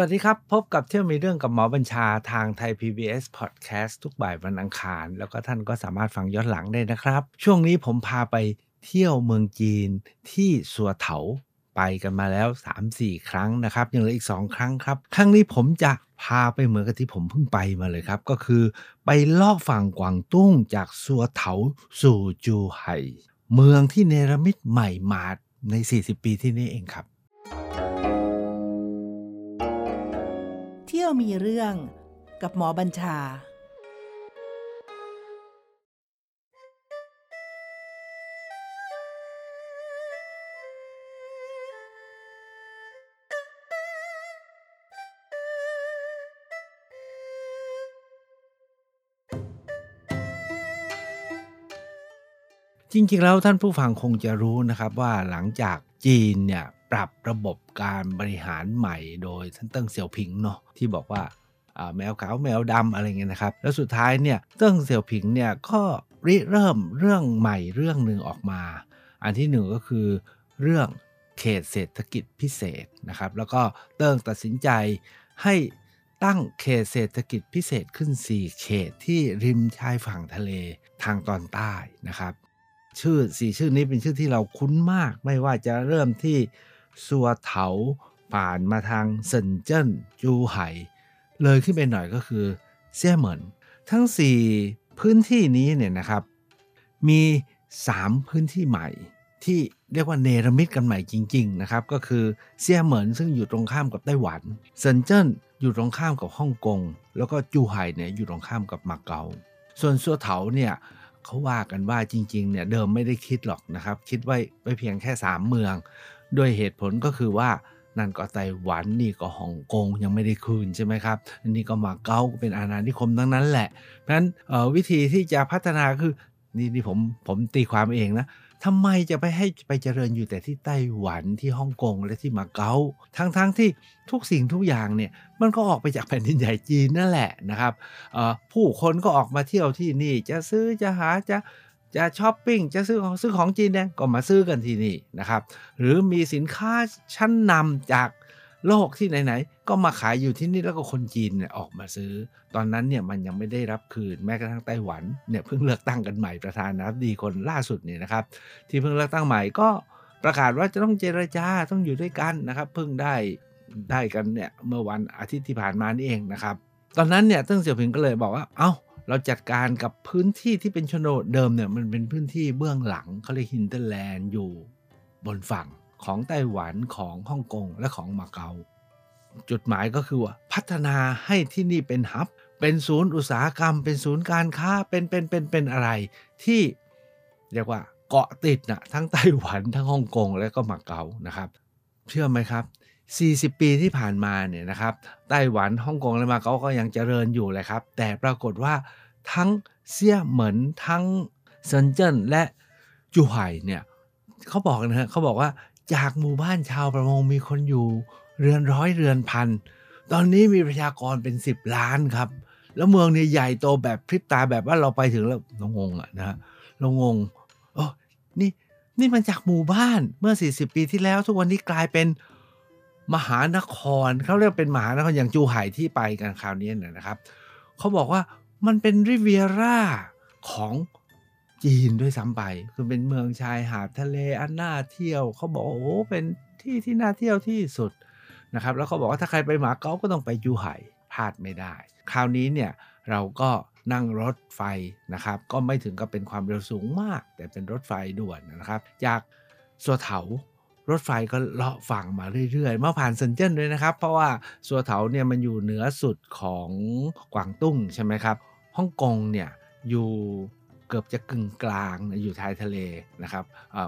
วัสดีครับ พบกับเที่ยวมีเรื่องกับหมอบัญชาทางไทย PBS Podcast ทุกบ่ายวันอังคาร แล้วก็ท่านก็สามารถฟังย้อนหลังได้นะครับ ช่วงนี้ผมพาไปเที่ยวเมืองจีนที่สัวเถาไปกันมาแล้ว 3-4 ครั้งนะครับ ยังเหลืออีก 2 ครั้งครับ ครั้งนี้ผมจะพาไปเหมือนกับที่ผมเพิ่งไปมาเลยครับ ก็คือไปลอบฝั่งกวางตุ้งจากสัวเถาสู่จูไห่เมืองที่เนรมิตใหม่มาดใน 40 ปีที่นี่เองครับ เที่ยวมีเรื่องกับหมอบัญชา จริงๆแล้วท่านผู้ฟังคงจะรู้นะครับว่าหลังจากจีนเนี่ย ปรับระบบการบริหารใหม่โดยท่านเติ้งเสี่ยวผิงเนาะที่บอกว่าแมวขาวแมวดำอะไรเงี้ยนะครับ แล้วสุดท้ายเนี่ยเติ้งเสี่ยวผิงเนี่ยก็ริเริ่มเรื่องใหม่เรื่องหนึ่งออกมา อันที่หนึ่งก็คือเรื่องเขตเศรษฐกิจพิเศษนะครับ แล้วก็เติ้งตัดสินใจให้ตั้งเขตเศรษฐกิจพิเศษขึ้น 4 เขตที่ริมชายฝั่งทะเลทางตอนใต้นะครับ ชื่อสี่ชื่อนี้เป็นชื่อที่เราคุ้นมาก ไม่ว่าจะเริ่มที่ ซัวเถาผ่านมาทางเซินเจิ้นจูไห่เลยขึ้นไปหน่อยก็คือเซี่ยเหมินทั้ง 4 พื้นที่นี้เนี่ยนะครับ มี 3 พื้นที่ใหม่ที่เรียกว่าเนรมิตกันใหม่จริง ๆ นะครับ ก็คือเซี่ยเหมินซึ่งอยู่ตรงข้ามกับไต้หวันเซินเจิ้นอยู่ตรงข้ามกับฮ่องกงแล้วก็จูไห่เนี่ยอยู่ตรงข้ามกับมาเก๊าส่วนซัวเถาเนี่ยเขาว่ากันว่าจริงๆเนี่ยเดิมไม่ได้คิดหรอกนะครับ คิดไว้ไว้เพียงแค่ 3 เมือง โดยเหตุผลก็คือว่านั่นก็ไต้หวันนี่ก็ฮ่องกงยังไม่ได้คืนใช่ไหมครับนนี้ก็มาเก๊าเป็นอาณานิคมทั้งนั้นแหละ เพราะฉะนั้นวิธีที่จะพัฒนาคือนี่นี่ผมผมตีความเองนะทำไมจะไปให้ไปเจริญอยู่แต่ที่ไต้หวันที่ฮ่องกงและที่มาเก๊าทั้งๆที่ทุกสิ่งทุกอย่างเนี่ยมันก็ออกไปจากแผ่นดินใหญ่จีนนั่นแหละนะครับผู้คนก็ออกมาเที่ยวที่นี่จะซื้อจะหาจะ จะช้อปปิ้งจะซื้อของซื้อของจีนเนี่ยก็มาซื้อกันที่นี่นะครับ หรือมีสินค้าชั้นนำจากโลกที่ไหนๆก็มาขายอยู่ที่นี่แล้วก็คนจีนเนี่ยออกมาซื้อ ตอนนั้นเนี่ยมันยังไม่ได้รับคืนแม้กระทั่งไต้หวันเนี่ยเพิ่งเลือกตั้งกันใหม่ประธานาธิบดีคนล่าสุดเนี่ยนะครับ ที่เพิ่งเลือกตั้งใหม่ก็ประกาศว่าจะต้องเจรจาต้องอยู่ด้วยกันนะครับเพิ่งได้ได้กันเนี่ยเมื่อวันอาทิตย์ที่ผ่านมานี่เองนะครับ ตอนนั้นเนี่ยเติ้งเสี่ยวผิงก็เลยบอกว่าเอ้า เราจัดการกับพื้นที่ที่เป็นโฉนดเดิมเนี่ยมันเป็นพื้นที่เบื้องหลังเขาเรียก hinterland อยู่บนฝั่งของไต้หวันของฮ่องกงและของมาเก๊าจุดหมายก็คือว่าพัฒนาให้ที่นี่เป็น hub เป็นศูนย์อุตสาหกรรม เป็นศูนย์การค้าเป็นเป็นเป็นเป็นอะไรที่เรียกว่าเกาะติดนะทั้งไต้หวันทั้งฮ่องกงและก็มาเก๊านะครับ เชื่อไหมครับ 40 ปีที่ผ่านมาเนี่ยนะครับไต้หวันฮ่องกงและมาเก๊าก็ยังเจริญอยู่เลยครับ แต่ปรากฏว่าทั้งเซี่ยเหมินทั้งเซินเจิ้นและจูไห่เนี่ยเขาบอกนะฮะเขาบอกว่าจากหมู่บ้านชาวประมงมีคนอยู่ เรือนร้อยเรือนพัน ตอนนี้มีประชากรเป็น 10 ล้านครับ แล้วเมืองเนี่ยใหญ่โตแบบพริบตาแบบว่าเราไปถึงแล้วเรางงอะนะฮะเรางงโอ้นี่นี่มันจากหมู่บ้านเมื่อ 40 ปีที่แล้วทุกวันนี้กลายเป็น มหานครเขาเรียกเป็นมหานครอย่างจูไห่ที่ไปกันคราวนี้นะครับเขาบอกว่ามันเป็นริเวียร่าของจีนด้วยซ้ำไป คือเป็นเมืองชายหาดทะเลอันน่าเที่ยวเขาบอกโอ้เป็นที่ที่น่าเที่ยวที่สุดนะครับ แล้วเขาบอกว่าถ้าใครไปหมาเก๊าก็ต้องไปจูไห่พลาดไม่ได้ คราวนี้เนี่ยเราก็นั่งรถไฟนะครับ ก็ไม่ถึงกับเป็นความเร็วสูงมาก แต่เป็นรถไฟด่วนนะครับ จากสัวเถา รถไฟก็เลาะฝั่งมาเรื่อยๆ มาผ่านเซินเจิ้นด้วยนะครับ เพราะว่าสัวเถาเนี่ยมันอยู่เหนือสุดของกวางตุ้งใช่ไหมครับฮ่องกงเนี่ยอยู่เกือบจะกึ่งกลางอยู่ท้ายทะเลนะครับ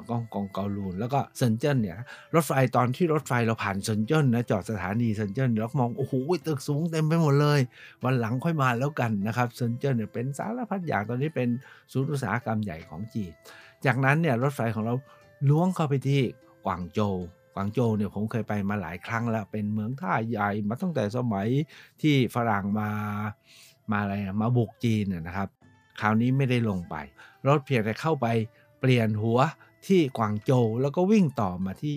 ฮ่องกงเกาลูน แล้วก็เซินเจิ้นเนี่ยรถไฟตอนที่รถไฟเราผ่านเซินเจิ้นนะจอดสถานีเซินเจิ้นแล้วมองโอ้โหตึกสูงเต็มไปหมดเลย วันหลังค่อยมาแล้วกันนะครับเซินเจิ้นเนี่ยเป็นสารพัดอย่างตอนนี้เป็นศูนย์อุตสาหกรรมใหญ่ของจีน จากนั้นเนี่ยรถไฟของเราล่วงเข้าไปที่ กวางโจวกวางโจวเนี่ยผมเคยไปมาหลายครั้งแล้ว เป็นเมืองท่าใหญ่มาตั้งแต่สมัยที่ฝรั่งมามาอะไรมาบุกจีนนะครับ คราวนี้ไม่ได้ลงไป รถเพียงแต่เข้าไปเปลี่ยนหัวที่กวางโจวแล้วก็วิ่งต่อมาที่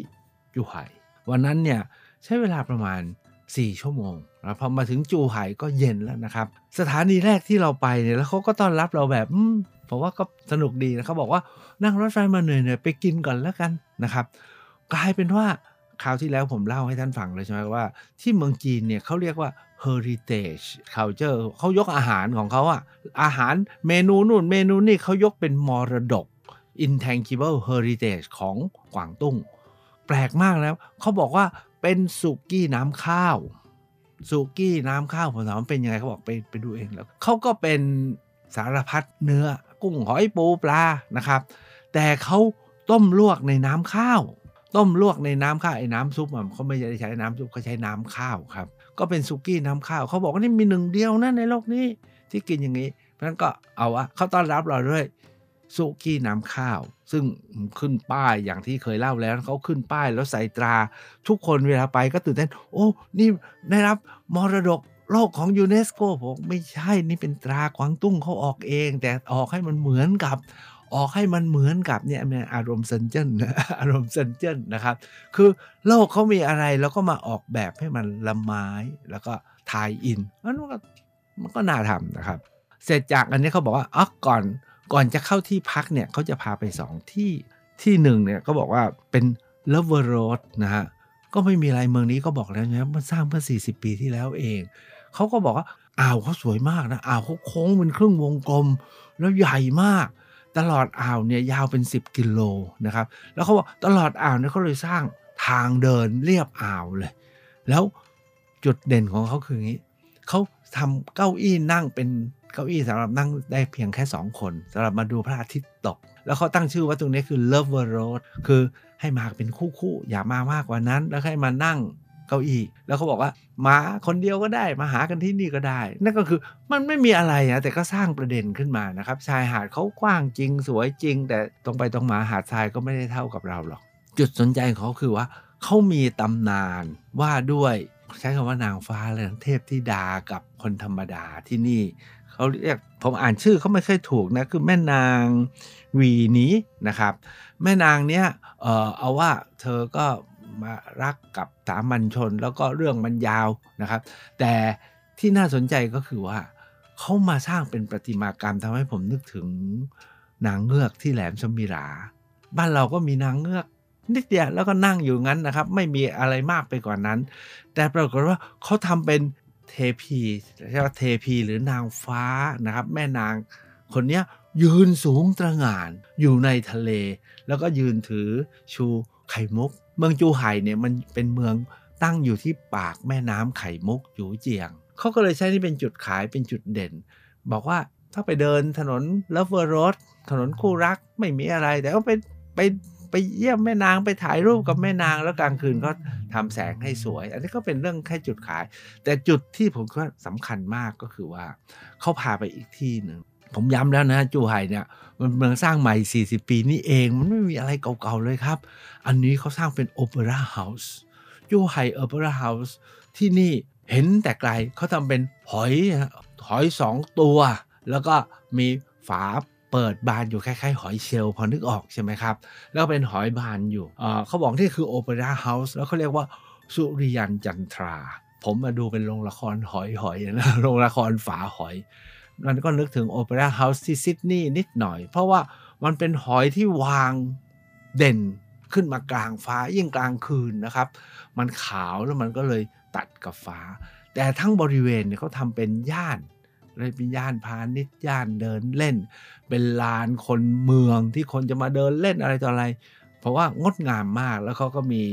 ยูไห่วันนั้นเนี่ยใช้เวลาประมาณ 4 ชั่วโมงแล้วพอมาถึงจูไห่ก็เย็นแล้วนะครับ สถานีแรกที่เราไปเนี่ยแล้วเขาก็ต้อนรับเราแบบ ผมว่าก็สนุกดีนะเขาบอกว่านั่งรถไฟมาเหนื่อยๆไปกินก่อนแล้วกันนะครับกลายเป็นว่าคราวที่แล้วผมเล่าให้ท่านฟังเลยใช่ไหมว่า ที่เมืองจีนเนี่ยเขาเรียกว่า heritage culture เขายกอาหารของเขาอะอาหารเมนูนู่นเมนูนี่เขายกเป็นมรดก intangible heritage ของกวางตุ้ง แปลกมากแล้วเขาบอกว่าเป็นสุกี้น้ำข้าวสุกี้น้ำข้าวผมถามเป็นยังไงเขาบอกไปไปดูเองแล้วเขาก็เป็นสารพัดเนื้อ กุ้งหอยปูปลานะครับ แต่เขาต้มลวกในน้ำข้าว ต้มลวกในน้ำข้าวไอ้น้ำซุปเขาไม่ได้ใช้น้ำซุปเขาใช้น้ำข้าวครับ ก็เป็นสุกี้น้ำข้าวเขาบอกว่านี่มีหนึ่งเดียวนะในโลกนี้ที่กินอย่างนี้เพราะฉะนั้นก็เอาอะเขาต้อนรับเราด้วยสุกี้น้ำข้าว ซึ่งขึ้นป้ายอย่างที่เคยเล่าแล้วเขาขึ้นป้ายแล้วใส่ตรา ทุกคนเวลาไปก็ตื่นเต้น โอ้ นี่ได้รับมรดก โลกของยูเนสโกผมไม่ใช่นี่เป็นตรากวางตุ้งเขาออกเอง แต่ออกให้มันเหมือนกับออกให้มันเหมือนกับเนี่ยอารมณ์เซนเจนอารมณ์เซนเจนนะครับ คือ local เขามีอะไรแล้วก็มาออกแบบให้มันละไม้แล้วก็ tie-in มันก็มันก็น่าทำนะครับ เสร็จจากอันนี้เขาบอกว่าอ๋อก่อนก่อนจะเข้าที่พักเนี่ยเขาจะพาไปสองที่ที่หนึ่งเนี่ยก็บอกว่าเป็น Lover Road นะฮะก็ไม่มีอะไรเมืองนี้ก็บอกแล้วนะมันสร้างเมื่อ 40 ปีที่แล้วเอง เขาก็บอกว่าอ่าวเขาสวยมากนะอ่าวเขาโค้งเป็นครึ่งวงกลม แล้วใหญ่มาก ตลอดอ่าวเนี่ยยาวเป็น 10 กิโลนะครับ แล้วเขาบอกตลอดอ่าวเนี่ยเขาเลยสร้างทางเดินเรียบอ่าวเลย แล้วจุดเด่นของเขาคืออย่างนี้เขาทำเก้าอี้นั่งเป็นเก้าอี้สำหรับนั่งได้เพียงแค่ 2 คนสำหรับมาดูพระอาทิตย์ตก แล้วเขาตั้งชื่อว่าตรงนี้คือ Lover Road คือให้มาเป็นคู่ๆอย่ามามากกว่านั้น แล้วให้มานั่ง เก้าอี้แล้วเขาบอกว่ามาคนเดียวก็ได้มาหากันที่นี่ก็ได้ นั่นก็คือมันไม่มีอะไรนะแต่ก็สร้างประเด็นขึ้นมานะครับ ชายหาดเขากว้างจริงสวยจริง แต่ตรงไปตรงมาหาดทรายก็ไม่ได้เท่ากับเราหรอก จุดสนใจของเขาคือว่าเขามีตำนานว่าด้วยใช้คำว่านางฟ้าเลยเทพธิดากับคนธรรมดาที่นี่เขาเรียกผมอ่านชื่อเขาไม่ค่อยถูกนะคือแม่นางวีนี้นะครับ แม่นางเนี้ยเออเอาว่าเธอก็ มารักกับสามัญชนแล้วก็เรื่องมันยาวนะครับ แต่ที่น่าสนใจก็คือว่าเขามาสร้างเป็นประติมากรรมทำให้ผมนึกถึงนางเงือกที่แหลมสมิรา บ้านเราก็มีนางเงือกนิดเดียวแล้วก็นั่งอยู่งั้นนะครับ ไม่มีอะไรมากไปกว่านั้น แต่ปรากฏว่าเขาทำเป็นเทพีเรียกว่าเทพีหรือนางฟ้านะครับ แม่นางคนนี้ยืนสูงตระหง่านอยู่ในทะเล แล้วก็ยืนถือชูไข่มุก เมืองจูไห่เนี่ยมันเป็นเมืองตั้งอยู่ที่ปากแม่น้ำไข่มุกอยู่เจียง เขาก็เลยใช้นี่เป็นจุดขายเป็นจุดเด่น บอกว่าถ้าไปเดินถนนเลเวอร์โรดถนนคู่รักไม่มีอะไร แต่ว่าไปไปไปเยี่ยมแม่นางไปถ่ายรูปกับแม่นางแล้วกลางคืนก็ทำแสงให้สวย อันนี้ก็เป็นเรื่องแค่จุดขาย แต่จุดที่ผมว่าสำคัญมากก็คือว่าเขาพาไปอีกที่หนึ่ง ผมย้ำแล้วนะจูไห่เนี่ยมันเมืองสร้างใหม่ 40 ปีนี่เอง มันไม่มีอะไรเก่าๆเลยครับ อันนี้เขาสร้างเป็น opera house จูไห่ opera house ที่นี่เห็นแต่ไกลเขาทำเป็นหอยหอยสองตัว แล้วก็มีฝาเปิดบานอยู่คล้ายๆ หอยเชลล์พอนึกออกใช่ไหมครับ แล้วเป็นหอยบานอยู่เขาบอกนี่คือ opera house แล้วเขาเรียกว่าสุริยันจันทรา ผมมาดูเป็นโรงละครหอยหอยนะโรงละครฝาหอย มันก็นึกถึงโอเปร่าเฮาส์ที่ซิดนีย์นิดหน่อย เพราะว่ามันเป็นหอยที่วางเด่นขึ้นมากลางฟ้ายิ่งกลางคืนนะครับ มันขาวแล้วมันก็เลยตัดกับฟ้า แต่ทั้งบริเวณเนี่ยเขาทำเป็นย่านเลยเป็นย่านพาณิชย์ย่านเดินเล่น เป็นลานคนเมืองที่คนจะมาเดินเล่นอะไรต่ออะไร เพราะว่างดงามมากแล้วเขาก็มี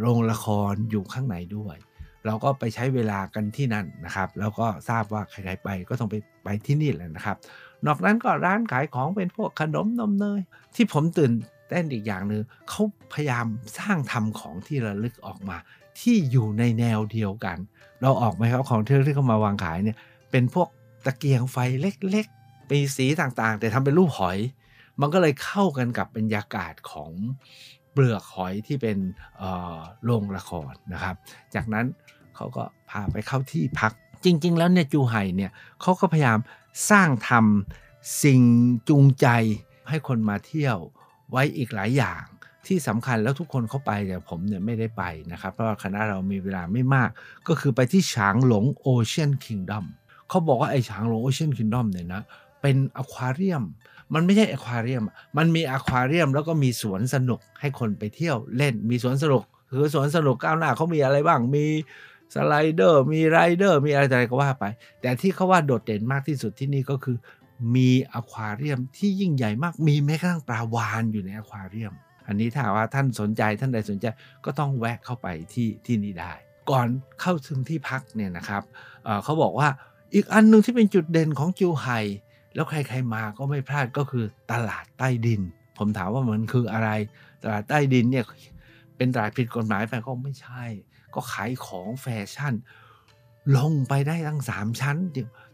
โรงละครอยู่ข้างในด้วย เราก็ไปใช้เวลากันที่นั่นนะครับ แล้วก็ทราบว่าใครๆไปก็ต้องไปไปที่นี่แหละนะครับ นอกนั้นก็ร้านขายของเป็นพวกขนมนมเนยที่ผมตื่นเต้นอีกอย่างหนึ่งเขาพยายามสร้างทำของที่ระลึกออกมา ที่อยู่ในแนวเดียวกัน เราออกไหมครับของที่ที่เขามาวางขายเนี่ยเป็นพวกตะเกียงไฟเล็กๆมีสีต่างๆ แต่ทำเป็นรูปหอย มันก็เลยเข้ากันกับบรรยากาศของ เปลือกหอยที่เป็นโรงละครนะครับ จากนั้นเขาก็พาไปเข้าที่พัก จริง ๆ แล้วเนี่ยจูไห่เนี่ยเขาก็พยายามสร้างทำสิ่งจูงใจให้คนมาเที่ยวไว้อีกหลายอย่างที่สำคัญแล้วทุกคนเข้าไปแต่ผมเนี่ยไม่ได้ไปนะครับ เพราะว่าคณะเรามีเวลาไม่มาก ก็คือไปที่ฉางหลงโอเชียนคิงดอมเขาบอกว่าไอ้ฉางหลงโอเชียนคิงดอมเนี่ยนะ เป็นอควาเรียม มันไม่ใช่อควาเรียม มันมีอควาเรียมแล้วก็มีสวนสนุกให้คนไปเที่ยวเล่น มีสวนสนุก คือสวนสนุกก้าวหน้าเขามีอะไรบ้าง มีสไลเดอร์ มีไรเดอร์ มีอะไรอะไรก็ว่าไป แต่ที่เขาว่าโดดเด่นมากที่สุดที่นี่ก็คือ มีอควาเรียมที่ยิ่งใหญ่มาก มีแม้กระทั่งปลาวานอยู่ในอควาเรียม อันนี้ถ้าว่าท่านสนใจท่านใดสนใจก็ต้องแวะเข้าไปที่ที่นี่ได้ ก่อนเข้าถึงที่พักเนี่ยนะครับเเขาบอกว่าอีกอันหนึ่งที่เป็นจุดเด่นของจิวไฮ แล้วใครๆมาก็ไม่พลาดก็คือตลาดใต้ดิน ผมถามว่ามันคืออะไร ตลาดใต้ดินเนี่ยเป็นตลาดผิดกฎหมายไปก็ไม่ใช่ ก็ขายของแฟชั่น ลงไปได้ทั้งสามชั้น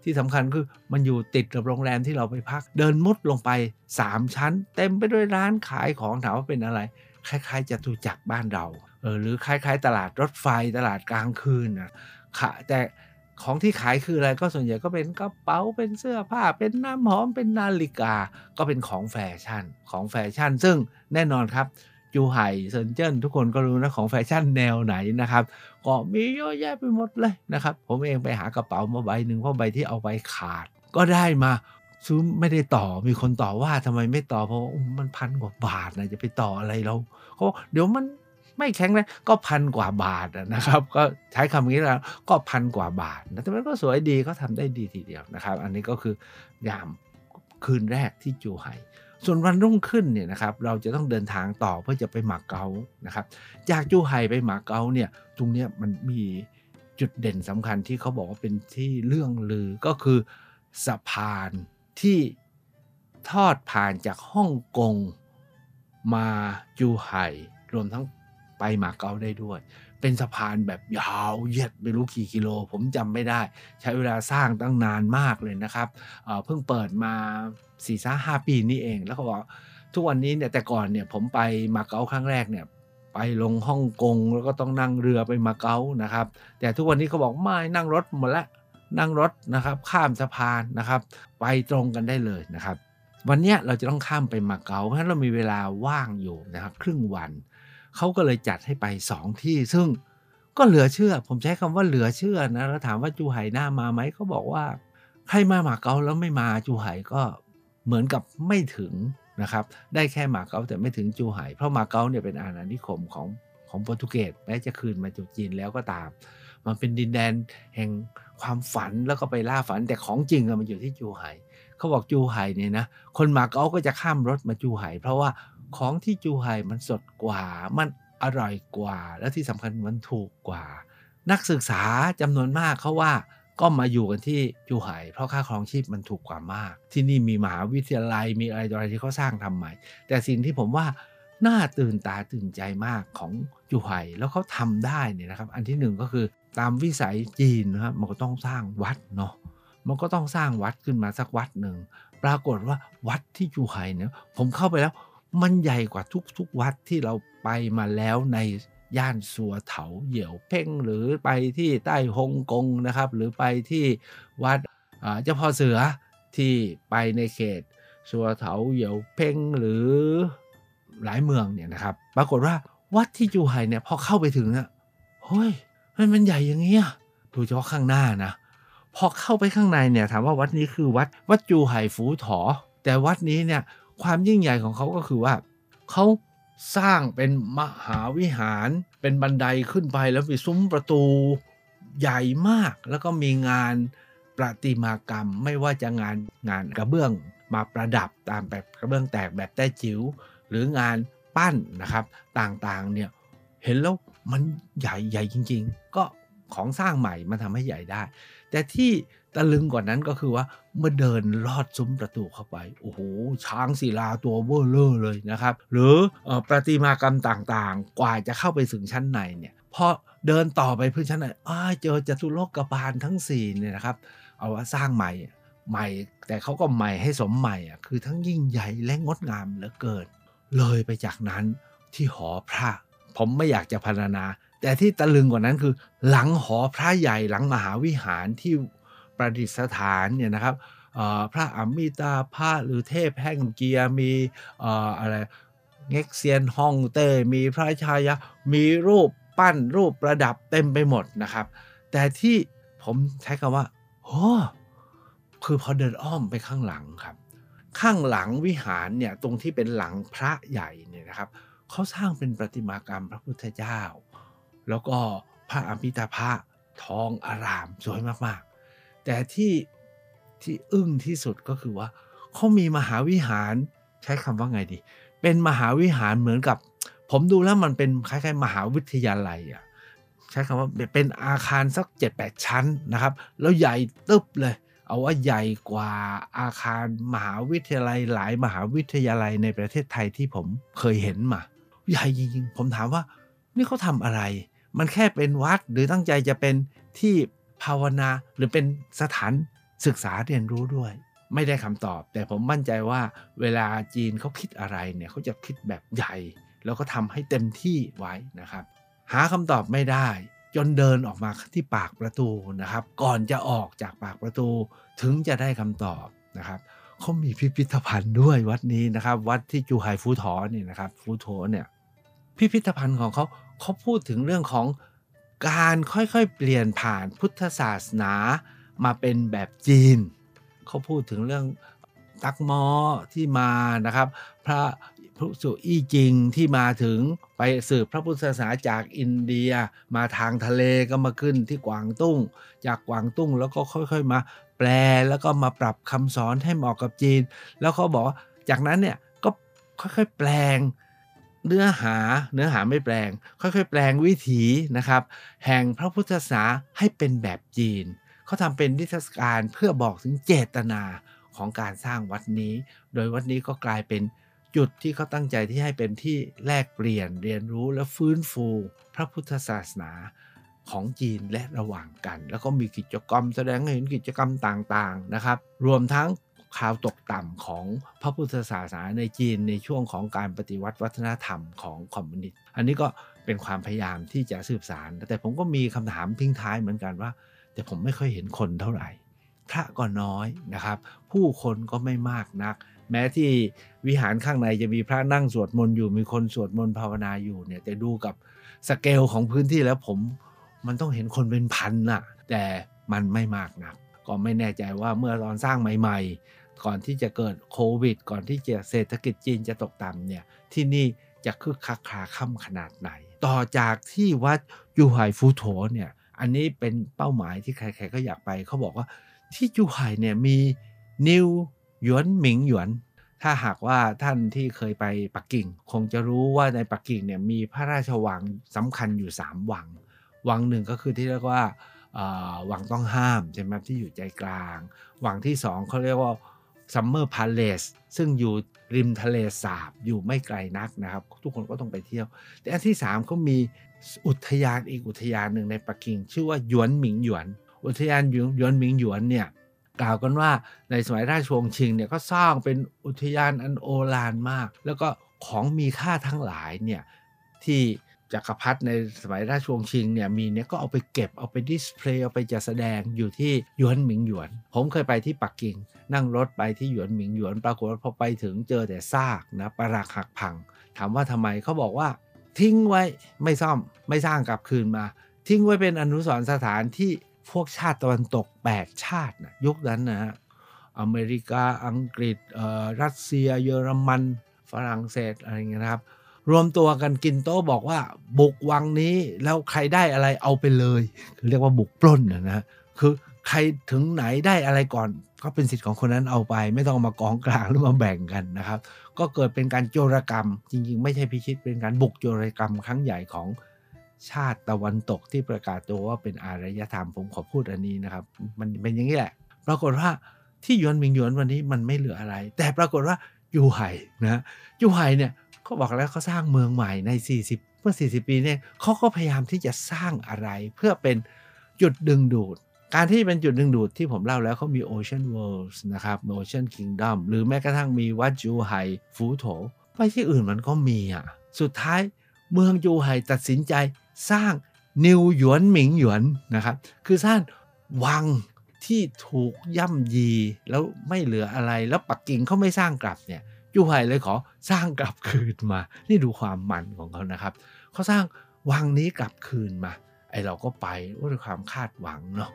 ที่สำคัญคือมันอยู่ติดกับโรงแรมที่เราไปพัก เดินมุดลงไป3ชั้น เต็มไปด้วยร้านขายของถามว่าเป็นอะไร คล้ายๆจะตูจักบ้านเราเออหรือคล้าย ๆ ตลาดรถไฟตลาดกลางคืนนะแต่ ของที่ขายคืออะไรก็ส่วนใหญ่ก็เป็นกระเป๋าเป็นเสื้อผ้า เป็นน้ำหอมเป็นนาฬิกา ก็เป็นของแฟชั่นของแฟชั่น ซึ่งแน่นอนครับจูไห่เซินเจิ้นทุกคนก็รู้นะของแฟชั่นแนวไหนนะครับ ก็มีเยอะแยะไปหมดเลยนะครับ ผมเองไปหากระเป๋ามาใบหนึ่งเพราะใบที่เอาไปขาด ก็ได้มาซื้อไม่ได้ต่อมีคนต่อว่าทำไมไม่ต่อเพราะมันพันกว่าบาทนะจะไปต่ออะไรเราเขาเดี๋ยวมัน ไม่แข็งแรงก็พันกว่าบาทนะครับ ก็ใช้คำนี้แล้วก็พันกว่าบาทนะแต่มันก็สวยดีก็ทำได้ดีทีเดียวนะครับ อันนี้ก็คือยามคืนแรกที่จูไห่ส่วนวันรุ่งขึ้นเนี่ยนะครับเราจะต้องเดินทางต่อเพื่อจะไปหมาเก๊านะครับ จากจูไห่ไปหมาเก๊าเนี่ยตรงเนี้ยมันมีจุดเด่นสำคัญที่เขาบอกว่าเป็นที่เรื่องลือก็คือสะพานที่ทอดผ่านจากฮ่องกงมาจูไห่รวมทั้ง ไปมาเก๊าได้ด้วย เป็นสะพานแบบยาวเหยียดไม่รู้กี่กิโล ผมจำไม่ได้ ใช้เวลาสร้างตั้งนานมากเลยนะครับเเพิ่งเปิดมาสี่ห้าห้าปีนี่เอง แล้วก็บอกทุกวันนี้เนี่ยแต่ก่อนเนี่ยผมไปมาเก๊าครั้งแรกเนี่ยไปลงฮ่องกงแล้วก็ต้องนั่งเรือไปมาเก๊านะครับ แต่ทุกวันนี้เขาบอกไม่นั่งรถหมดละนั่งรถนะครับข้ามสะพานนะครับ ไปตรงกันได้เลยนะครับ วันนี้เราจะต้องข้ามไปมาเก๊าเพราะฉะนั้นเรามีเวลาว่างอยู่นะครับ ครึ่งวัน เขาก็เลยจัดให้ไปสองที่ ซึ่งก็เหลือเชื่อ ผมใช้คำว่าเหลือเชื่อนะแล้วถามว่าจูไห่หน้ามาไหมเขาบอกว่าใครมาหมาเก๊าแล้วไม่มาจูไห่ก็เหมือนกับไม่ถึงนะครับ ได้แค่หมาเก๊าแต่ไม่ถึงจูไห่เพราะหมาเก๊าเนี่ยเป็นอาณานิคมของของโปรตุเกสแม้จะคืนมาจากจีนแล้วก็ตาม มันเป็นดินแดนแห่งความฝันแล้วก็ไปล่าฝันแต่ของจริงอะมันอยู่ที่จูไห่เขาบอกจูไห่เนี่ยนะคนมาเก๊าก็จะข้ามรถมาจูไห่เพราะว่า ของที่จูไห่มันสดกว่า มันอร่อยกว่า และที่สำคัญมันถูกกว่า นักศึกษาจำนวนมากเขาว่าก็มาอยู่กันที่จูไห่เพราะค่าครองชีพมันถูกกว่ามาก ที่นี่มีมหาวิทยาลัยมีอะไรต่ออะไรที่เขาสร้างทำใหม่ แต่สิ่งที่ผมว่าน่าตื่นตาตื่นใจมากของจูไห่แล้วเขาทำได้เนี่ยนะครับ อันที่หนึ่งก็คือตามวิสัยจีนนะครับมันก็ต้องสร้างวัดเนาะมันก็ต้องสร้างวัดขึ้นมาสักวัดหนึ่งปรากฏว่าวัดที่จูไห่เนี่ยผมเข้าไปแล้ว มันใหญ่กว่าทุกๆวัดที่เราไปมาแล้วในย่านสัวเถาเหยี่ยวเพ่งหรือไปที่ใต้ฮ่องกงนะครับ หรือไปที่วัดเจ้าพ่อเสือที่ไปในเขตสัวเถาเหยี่ยวเพ่งหรือหลายเมืองเนี่ยนะครับ ปรากฏว่าวัดที่จูไห่เนี่ยพอเข้าไปถึงเนี่ยเฮ้ยมันใหญ่อย่างเงี้ยดูเฉพาะข้างหน้านะพอเข้าไปข้างในเนี่ยถามว่าวัดนี้คือวัดวัดจูไห่ฝูถอ แต่วัดนี้เนี่ย ความยิ่งใหญ่ของเขาก็คือว่าเขาสร้างเป็นมหาวิหารเป็นบันไดขึ้นไปแล้วมีซุ้มประตูใหญ่มาก แล้วก็มีงานประติมากรรม ไม่ว่าจะงานงานกระเบื้องมาประดับตามแบบกระเบื้องแตกแบบแต้จิ๋วหรืองานปั้นนะครับต่างๆเนี่ยเห็นแล้วมันใหญ่ใหญ่จริง ๆ ก็ ของสร้างใหม่มันทำให้ใหญ่ได้ แต่ที่ตะลึงกว่านั้นก็คือว่าเมื่อเดินลอดซุ้มประตูเข้าไป โอ้โห ช้างศิลาตัวเบ้อเลอเลยนะครับ หรือประติมากรรมต่างๆ กว่าจะเข้าไปถึงชั้นในเนี่ยพอเดินต่อไปพื้นชั้นในเจอจตุโลกบาลทั้ง4เนี่ยนะครับ เอาว่าสร้างใหม่ใหม่ แต่เขาก็ใหม่ให้สมใหม่อะคือทั้งยิ่งใหญ่และงดงามเหลือเกิน เลยไปจากนั้นที่หอพระ ผมไม่อยากจะพรรณนา แต่ที่ตะลึงกว่านั้นคือ หลังหอพระใหญ่หลังมหาวิหารที่ประดิษฐานเนี่ยนะครับพระอมิตาภาหรือเทพแห่งเกียร์มีอะไรเง็กเซียนฮ่องเต้มีพระชายามีรูปปั้นรูปประดับเต็มไปหมดนะครับ แต่ที่ผมใช้คำว่าโอ้คือพอเดินอ้อมไปข้างหลังครับ ข้างหลังวิหารเนี่ยตรงที่เป็นหลังพระใหญ่เนี่ยนะครับเขาสร้างเป็นประติมากรรมพระพุทธเจ้า แล้วก็พระอภิตาภะทองอารามสวยมากๆ แต่ที่ที่อึ้งที่สุดก็คือว่าเขามีมหาวิหารใช้คำว่าไงดี เป็นมหาวิหารเหมือนกับ ผมดูแล้วมันเป็นคล้ายๆ มหาวิทยาลัยอะใช้คำว่าเป็นอาคารสัก7ดแชั้นนะครับ แล้วใหญ่ตึบเลย เอาว่าใหญ่กว่าอาคารมหาวิทยาลัยหลายมหาวิทยาลัยในประเทศไทยที่ผมเคยเห็นมา ใหญ่จริงๆ ผมถามว่า นี่เขาทำอะไร มันแค่เป็นวัดหรือตั้งใจจะเป็นที่ภาวนาหรือเป็นสถานศึกษาเรียนรู้ด้วย ไม่ได้คำตอบ แต่ผมมั่นใจว่าเวลาจีนเขาคิดอะไรเนี่ยเขาจะคิดแบบใหญ่ แล้วก็ทำให้เต็มที่ไว้นะครับ หาคำตอบไม่ได้จนเดินออกมาที่ปากประตูนะครับ ก่อนจะออกจากปากประตู ถึงจะได้คำตอบนะครับเขามีพิพิธภัณฑ์ด้วยวัดนี้นะครับ วัดที่จูไฮฟูทอนี่นะครับฟูโถเนี่ยพิพิธภัณฑ์ของเขา เขาพูดถึงเรื่องของการค่อยๆ เปลี่ยนผ่านพุทธศาสนามาเป็นแบบจีน เขาพูดถึงเรื่องตักมอที่มานะครับ พระพระสุอี้จิงที่มาถึงไปสืบพระพุทธศาสนาจากอินเดียมาทางทะเลก็มาขึ้นที่กวางตุ้ง จากกวางตุ้งแล้วก็ค่อยๆมาแปลแล้วก็มาปรับคำสอนให้เหมาะกับจีน แล้วเขาบอกจากนั้นเนี่ยก็ค่อยๆแปลง เนื้อหาเนื้อหาไม่แปลง ค่อยๆ แปลงวิถีนะครับ แห่งพระพุทธศาสนาให้เป็นแบบจีนเขาทำเป็นนิทรรศการเพื่อบอกถึงเจตนาของการสร้างวัดนี้ โดยวัดนี้ก็กลายเป็นจุดที่เขาตั้งใจที่ให้เป็นที่แลกเปลี่ยนเรียนรู้และฟื้นฟู พระพุทธศาสนาของจีนและระหว่างกัน แล้วก็มีกิจกรรมแสดงให้เห็นกิจกรรมต่างๆนะครับ รวมทั้ง ข่าวตกต่ำของพระพุทธศาสนาในจีนในช่วงของการปฏิวัติวัฒนธรรมของคอมมิวนิสต์อันนี้ก็เป็นความพยายามที่จะสืบสารแต่ผมก็มีคำถามทิ้งท้ายเหมือนกันว่า แต่ผมไม่ค่อยเห็นคนเท่าไหร่ พระก็น้อยนะครับ ผู้คนก็ไม่มากนัก แม้ที่วิหารข้างในจะมีพระนั่งสวดมนต์อยู่มีคนสวดมนต์ภาวนาอยู่เนี่ยแต่ดูกับสเกลของพื้นที่แล้วผมมันต้องเห็นคนเป็นพันน่ะ แต่มันไม่มากนัก ก็ไม่แน่ใจว่าเมื่อตอนสร้างใหม่ ๆ ก่อนที่จะเกิดโควิด ก่อนที่จะเศรษฐกิจจีนจะตกต่ำเนี่ยที่นี่จะคึกคักคาค่ำขนาดไหน ต่อจากที่วัดยูไห่ฟูโถเนี่ยอันนี้เป็นเป้าหมายที่ใครๆก็อยากไป เขาบอกว่าที่ยูไห่เนี่ยมีนิวหยวนหมิงหยวน ถ้าหากว่าท่านที่เคยไปปักกิ่ง คงจะรู้ว่าในปักกิ่งเนี่ยมีพระราชวังสำคัญอยู่ 3 วัง วังหนึ่งก็คือที่เรียกว่า วังต้องห้ามใช่ไหมที่อยู่ใจกลาง วังที่สองเขาเรียกว่า Summer Palace ซึ่งอยู่ริมทะเลสาบอยู่ไม่ไกลนักนะครับ ทุกคนก็ต้องไปเที่ยว แต่อันที่3เขามีอุทยานอีกอุทยานหนึ่งในปักกิ่ง ชื่อว่าหยวนหมิงหยวน อุทยานหยวนหมิงหยวนเนี่ยกล่าวกันว่าในสมัยราชวงศ์ชิงเนี่ยก็สร้างเป็นอุทยานอันโอฬารมาก แล้วก็ของมีค่าทั้งหลายเนี่ยที่ จักรพรรดิในสมัยราชวงศ์ชิงเนี่ยมีเนี่ยก็เอาไปเก็บเอาไปดิสเพลย์เอาไปจัดแสดงอยู่ที่หยวนหมิงหยวน ผมเคยไปที่ปักกิ่ง นั่งรถไปที่หยวนหมิงหยวน ปรากฏว่าพอไปถึงเจอแต่ซากนะปรักหักพัง ถามว่าทำไมเขาบอกว่าทิ้งไว้ไม่ซ่อมไม่สร้างกลับคืนมา ทิ้งไว้เป็นอนุสรณ์สถานที่พวกชาติตะวันตก 8 ชาตินะยุคนั้นนะฮะอเมริกาอังกฤษรัสเซีย เยอรมัน ฝรั่งเศสอะไรเงี้ยนะครับ รวมตัวกันกินโต๊ะบอกว่าบุกวังนี้แล้วใครได้อะไรเอาไปเลยเรียกว่าบุกปล้นนะนะคือใครถึงไหนได้อะไรก่อน ก็เป็นสิทธิ์ของคนนั้นเอาไป ไม่ต้องมากองกลางหรือมาแบ่งกันนะครับ ก็เกิดเป็นการโจรกรรม จริง ๆ ไม่ใช่พิชิตเป็นการบุกโจรกรรมครั้งใหญ่ของชาติตะวันตกที่ประกาศตัวว่าเป็นอารยธรรมผมขอพูดอันนี้นะครับ มันเป็นอย่างนี้แหละ ปรากฏว่าที่ยวนมิงยวนวันนี้มันไม่เหลืออะไร แต่ปรากฏว่ายูไห่นะยูไห่เนี่ย เขาบอกแล้วเขาสร้างเมืองใหม่ใน 40 เมื่อ 40 ปีเนี่ยเขาก็พยายามที่จะสร้างอะไรเพื่อเป็นจุดดึงดูด การที่เป็นจุดดึงดูดที่ผมเล่าแล้วเขามี Ocean World นะครับ Ocean Kingdom หรือแม้กระทั่งมีวัดจูไห่ฟูโถไปที่อื่นมันก็มีอะสุดท้ายเมืองจูไห่ตัดสินใจสร้างนิวหยวนหมิงหยวนนะครับ คือสร้างวังที่ถูกย่ำยีแล้วไม่เหลืออะไรแล้วปักกิ่งเขาไม่สร้างกลับเนี่ย จูไห่เลยขอสร้างกลับคืนมา นี่ดูความมันของเขานะครับเขาสร้างวังนี้กลับคืนมา ไอเราก็ไปด้วยความคาดหวังเนาะ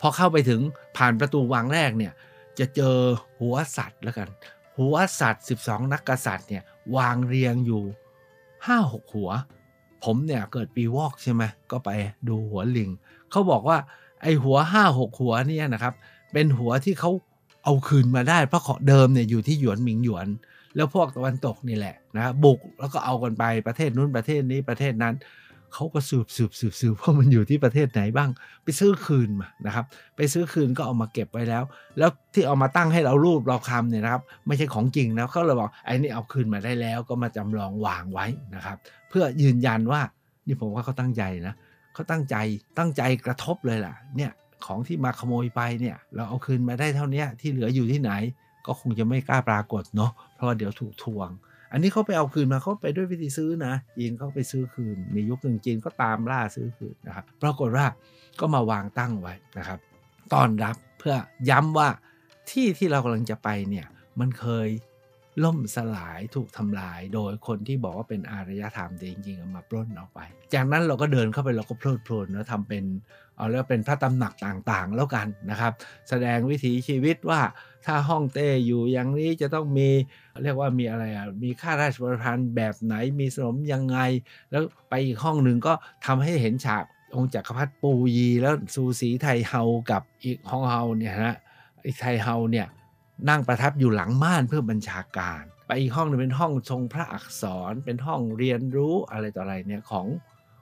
พอเข้าไปถึงผ่านประตูวังแรกเนี่ยจะเจอหัวสัตว์แล้วกัน หัวสัตว์ 12 นักกษัตริย์เนี่ยวางเรียงอยู่ 5-6 หัว ผมเนี่ยเกิดปีวอกใช่ไหมก็ไปดูหัวลิงเขาบอกว่าไอหัว5-6หัวเนี่ยนะครับ เป็นหัวที่เขาเอาคืนมาได้ เพราะเดิมเนี่ยอยู่ที่หยวนหมิงหยวน แล้วพวกตะวันตกนี่แหละนะบุกแล้วก็เอากันไปประเทศนู้นประเทศนี้ประเทศนั้น เขาก็สืบสืบสืบสืบว่ามันอยู่ที่ประเทศไหนบ้าง ไปซื้อคืนมานะครับ ไปซื้อคืนก็เอามาเก็บไว้แล้ว แล้วที่เอามาตั้งให้เรารูปเราคำเนี่ยนะครับ ไม่ใช่ของจริงนะเขาเลยบอกไอ้นี่เอาคืนมาได้แล้ว ก็มาจำลองวางไว้นะครับ เพื่อยืนยันว่านี่ผมว่าเขาตั้งใจนะเขาตั้งใจตั้งใจกระทบเลยล่ะเนี่ยของที่มาขโมยไปเนี่ยเราเอาคืนมาได้เท่านี้ที่เหลืออยู่ที่ไหน ก็คงจะไม่กล้าปรากฏเนาะเพราะว่าเดี๋ยวถูกทวง อันนี้เขาไปเอาคืนมาเขาไปด้วยวิธีซื้อนะจีนเขาไปซื้อคืน มียุคหนึ่งจีนก็ตามล่าซื้อคืนนะครับปรากฏว่าก็มาวางตั้งไว้นะครับต้อนรับเพื่อย้ำว่าที่ที่เรากำลังจะไปเนี่ยมันเคยล่มสลายถูกทำลาย โดยคนที่บอกว่าเป็นอารยธรรมแต่จริงๆมาปล้นเอาไป จากนั้นเราก็เดินเข้าไปเราก็เพลิดเพลินแล้วทำเป็น เอาแล้วเป็นพระตำหนักต่างๆ แล้วกันนะครับ แสดงวิถีชีวิตว่าถ้าห้องเต้อยู่อย่างนี้จะต้องมีเรียกว่ามีอะไรอะมีข้าราชบริพารแบบไหนมีสนมยังไง แล้วไปอีกห้องหนึ่งก็ทำให้เห็นฉากองค์จักรพรรดิปูยีแล้วซูสีไทเฮากับอีกห้องเฮาเนี่ยนะอีกไทเฮาเนี่ยนั่งประทับอยู่หลังม่านเพื่อบัญชาการ ไปอีกห้องหนึงเป็นห้องทรงพระอักษรเป็นห้องเรียนรู้อะไรต่ออะไรเนี่ยของ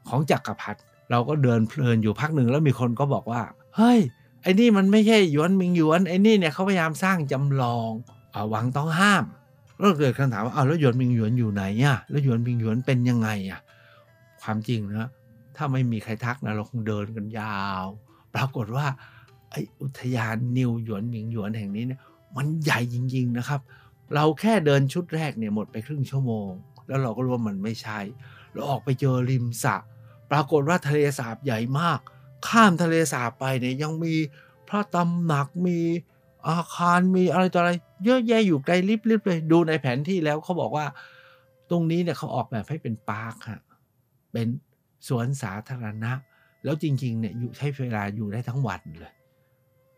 ของจักรพรรดิ เราก็เดินเพลินอยู่พักหนึ่งแล้วมีคนก็บอกว่า เฮ้ย ไอ้นี่มันไม่ใช่หยวนมิงหยวนไอ้นี่เนี่ยเขาพยายามสร้างจำลองอาวังต้องห้ามแล้วเกิดคำถามว่าอ้าวแล้วหยวนมิงหยวนอยู่ไหนอะแล้วหยวนมิงหยวนเป็นยังไงอะความจริงนะถ้าไม่มีใครทักนะเราคงเดินกันยาว ปรากฏว่าไออุทยานนิวหยวนมิงหยวนแห่งนี้เนี่ยมันใหญ่จริง ๆนะครับ เราแค่เดินชุดแรกเนี่ยหมดไปครึ่งชั่วโมง แล้วเราก็รู้ว่ามันไม่ใช่ เราออกไปเจอริมสระ ปรากฏว่าทะเลสาบใหญ่มาก ข้ามทะเลสาบไปเนี่ยยังมีพระตำหนักมีอาคารมีอะไรต่ออะไร เยอะแยะอยู่ไกลลิบๆเลยดูในแผนที่แล้วเขาบอกว่า ตรงนี้เนี่ยเขาออกแบบให้เป็นปาร์คฮะเป็นสวนสาธารณะ แล้วจริงๆเนี่ยอยู่ใช้เวลาอยู่ได้ทั้งวันเลย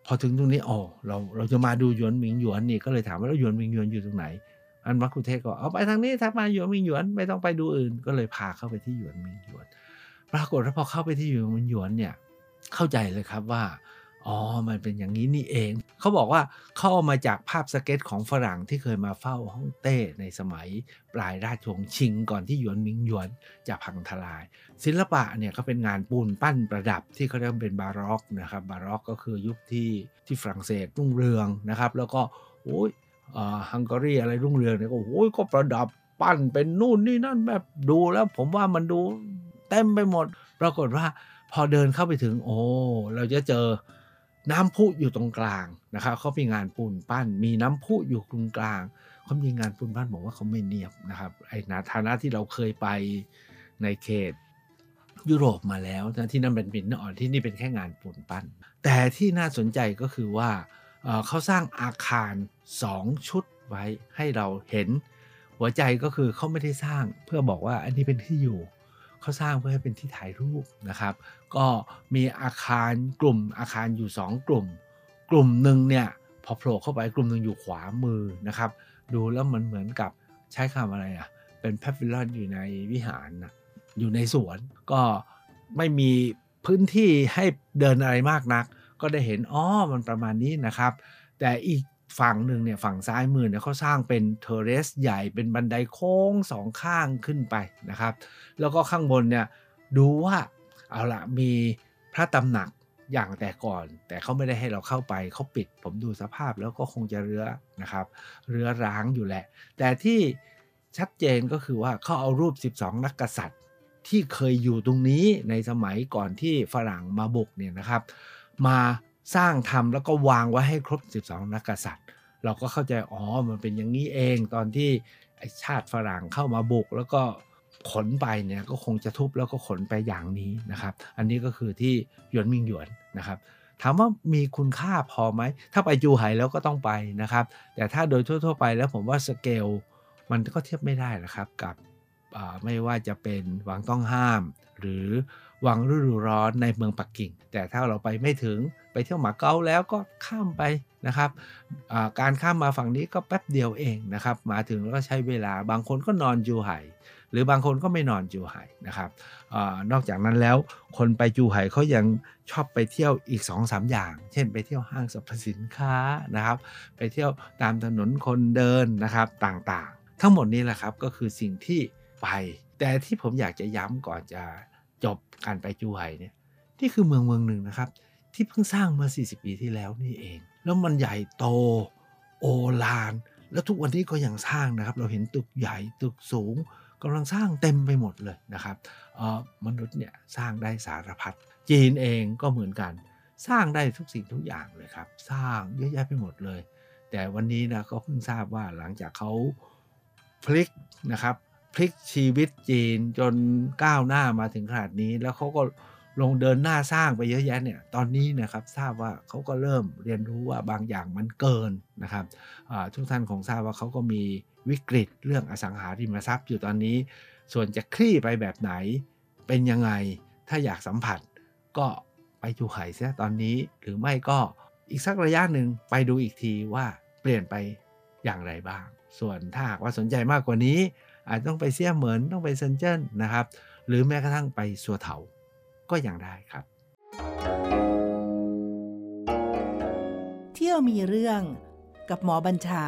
พอถึงตรงนี้อ๋อเราเราจะมาดูหยวนหมิงหยวนนี่ก็เลยถามว่าแล้วหยวนหมิงหยวนอยู่ตรงไหน อันมักคุเทศก็เอาไปทางนี้ถ้ามาหยวนหมิงหยวนไม่ต้องไปดูอื่น ก็เลยพาเข้าไปที่หยวนหมิงหยวน ปรากฏว่าพอเข้าไปที่หยวนหมิงหยวนเนี่ยเข้าใจเลยครับว่าอ๋อ มันเป็นอย่างนี้นี่เอง เขาบอกว่าเขาเอามาจากภาพสเก็ตของฝรั่งที่เคยมาเฝ้าฮ่องเต้ในสมัยปลายราชวงศ์ชิง ก่อนที่หยวนมิงหยวนจะพังทลาย ศิลปะเนี่ยก็เป็นงานปูนปั้นประดับที่เขาเรียกว่าเป็นบาร็อกนะครับ บาร็อกก็คือยุคที่ที่ฝรั่งเศสรุ่งเรืองนะครับ แล้วก็โอ้ยฮังการีอะไรรุ่งเรืองเนี่ยก็โอ้ยก็ประดับปั้นเป็นนู่นนี่นั่นแบบดูแล้วผมว่ามันดู เต็มไปหมด ปรากฏว่าพอเดินเข้าไปถึงโอ้เราจะเจอน้ำพุอยู่ตรงกลางนะครับเขามีงานปูนปั้น มีน้ำพุอยู่ตรงกลางเขามีงานปูนปั้นบอกว่าเขาไม่เนียบนะครับไอ้นาฐานะที่เราเคยไปในเขตยุโรปมาแล้วนะที่นั่นเป็นปินอ่อนที่นี่เป็นแค่งานปูนปั้น แต่ที่น่าสนใจก็คือว่าเเขาสร้างอาคาร 2 ชุดไว้ให้เราเห็น หัวใจก็คือเขาไม่ได้สร้างเพื่อบอกว่าอันนี้เป็นที่อยู่ เขาสร้างเพื่อให้เป็นที่ถ่ายรูปนะครับ ก็มีอาคารกลุ่มอาคารอยู่ 2 กลุ่ม กลุ่มหนึ่งเนี่ยพอโผล่เข้าไปกลุ่มหนึ่งอยู่ขวามือนะครับ ดูแล้วมันเหมือนกับใช้คำอะไรอะเป็นแพฟิลอนอยู่ในวิหารนะอยู่ในสวนก็ไม่มีพื้นที่ให้เดินอะไรมากนัก ก็ได้เห็นอ๋อมันประมาณนี้นะครับ แต่อีก ฝั่งหนึ่งเนี่ยฝั่งซ้ายมือเนี่ยเขาสร้างเป็นเทเรสใหญ่เป็นบันไดโค้งสองข้างขึ้นไปนะครับ แล้วก็ข้างบนเนี่ยดูว่าเอาละมีพระตำหนักอย่างแต่ก่อน แต่เขาไม่ได้ให้เราเข้าไปเขาปิด ผมดูสภาพแล้วก็คงจะเรื้อนะครับเรื้อร้างอยู่แหละ แต่ที่ชัดเจนก็คือว่าเขาเอารูป 12 นักกษัตริย์ ที่เคยอยู่ตรงนี้ในสมัยก่อนที่ฝรั่งมาบุกเนี่ยนะครับ มา สร้างทำแล้วก็วางไว้ให้ครบ 12 นักกษัตริย์ เราก็เข้าใจ อ๋อ มันเป็นอย่างนี้เองตอนที่ไอชาติฝรั่งเข้ามาบุก แล้วก็ขนไปเนี่ยก็คงจะทุบแล้วก็ขนไปอย่างนี้นะครับ อันนี้ก็คือที่หยวนมิงหยวนนะครับถามว่ามีคุณค่าพอไหม ถ้าไปจูไห่แล้วก็ต้องไปนะครับ แต่ถ้าโดยทั่ว ๆ ไปแล้วผมว่าสเกลมันก็เทียบไม่ได้นะครับกับไม่ว่าจะเป็นวังต้องห้าม หรือ วังฤดูร้อนในเมืองปักกิ่ง แต่ถ้าเราไปไม่ถึงไปเที่ยวหมาเก๊าแล้วก็ข้ามไปนะครับการข้ามมาฝั่งนี้ก็แป๊บเดียวเองนะครับมาถึงแล้วก็ใช้เวลาบางคนก็นอนจูไห่หรือบางคนก็ไม่นอนจูไห่นะครับอนอกจากนั้นแล้วคนไปจูไห่เขายังชอบไปเที่ยวอีก2อสอย่าง เช่น ไปเที่ยวห้างสรรพสินค้านะครับไปเที่ยวตามถนนคนเดินนะครับต่างๆ ทั้งหมดนี้แหละครับก็คือสิ่งที่ไป แต่ที่ผมอยากจะย้ำก่อนจะ จบการไปจูไห่เนี่ยนี่คือเมืองเมืองหนึ่งนะครับ ที่เพิ่งสร้างเมื่อ 40 ปีที่แล้วนี่เอง แล้วมันใหญ่โตโอลาน แล้วทุกวันนี้ก็ยังสร้างนะครับ เราเห็นตึกใหญ่ตึกสูงกำลังสร้างเต็มไปหมดเลยนะครับมนุษย์เนี่ยสร้างได้สารพัดจีนเองก็เหมือนกัน สร้างได้ทุกสิ่งทุกอย่างเลยครับ สร้างเยอะแยะไปหมดเลย แต่วันนี้นะก็เพิ่งทราบว่าหลังจากเขาพลิกนะครับ พลิกชีวิตจีนจนก้าวหน้ามาถึงขนาดนี้ แล้วเขาก็ลงเดินหน้าสร้างไปเยอะแยะเนี่ยตอนนี้นะครับทราบว่าเขาก็เริ่มเรียนรู้ว่าบางอย่างมันเกินนะครับทุกท่านคงทราบว่าเขาก็มีวิกฤตเรื่องอสังหาริมทรัพย์อยู่ตอนนี้ ส่วนจะคลี่ไปแบบไหนเป็นยังไงถ้าอยากสัมผัสก็ไปจูไข่เสียตอนนี้หรือไม่ก็อีกสักระยะหนึ่งไปดูอีกทีว่าเปลี่ยนไปอย่างไรบ้าง ส่วนถ้าหากว่าสนใจมากกว่านี้ อาจต้องไปเซี่ยเหมินต้องไปเซนเจิ้นนะครับ หรือแม้กระทั่งไปสัวเถาก็ยังได้ครับ เที่ยวมีเรื่องกับหมอบัญชา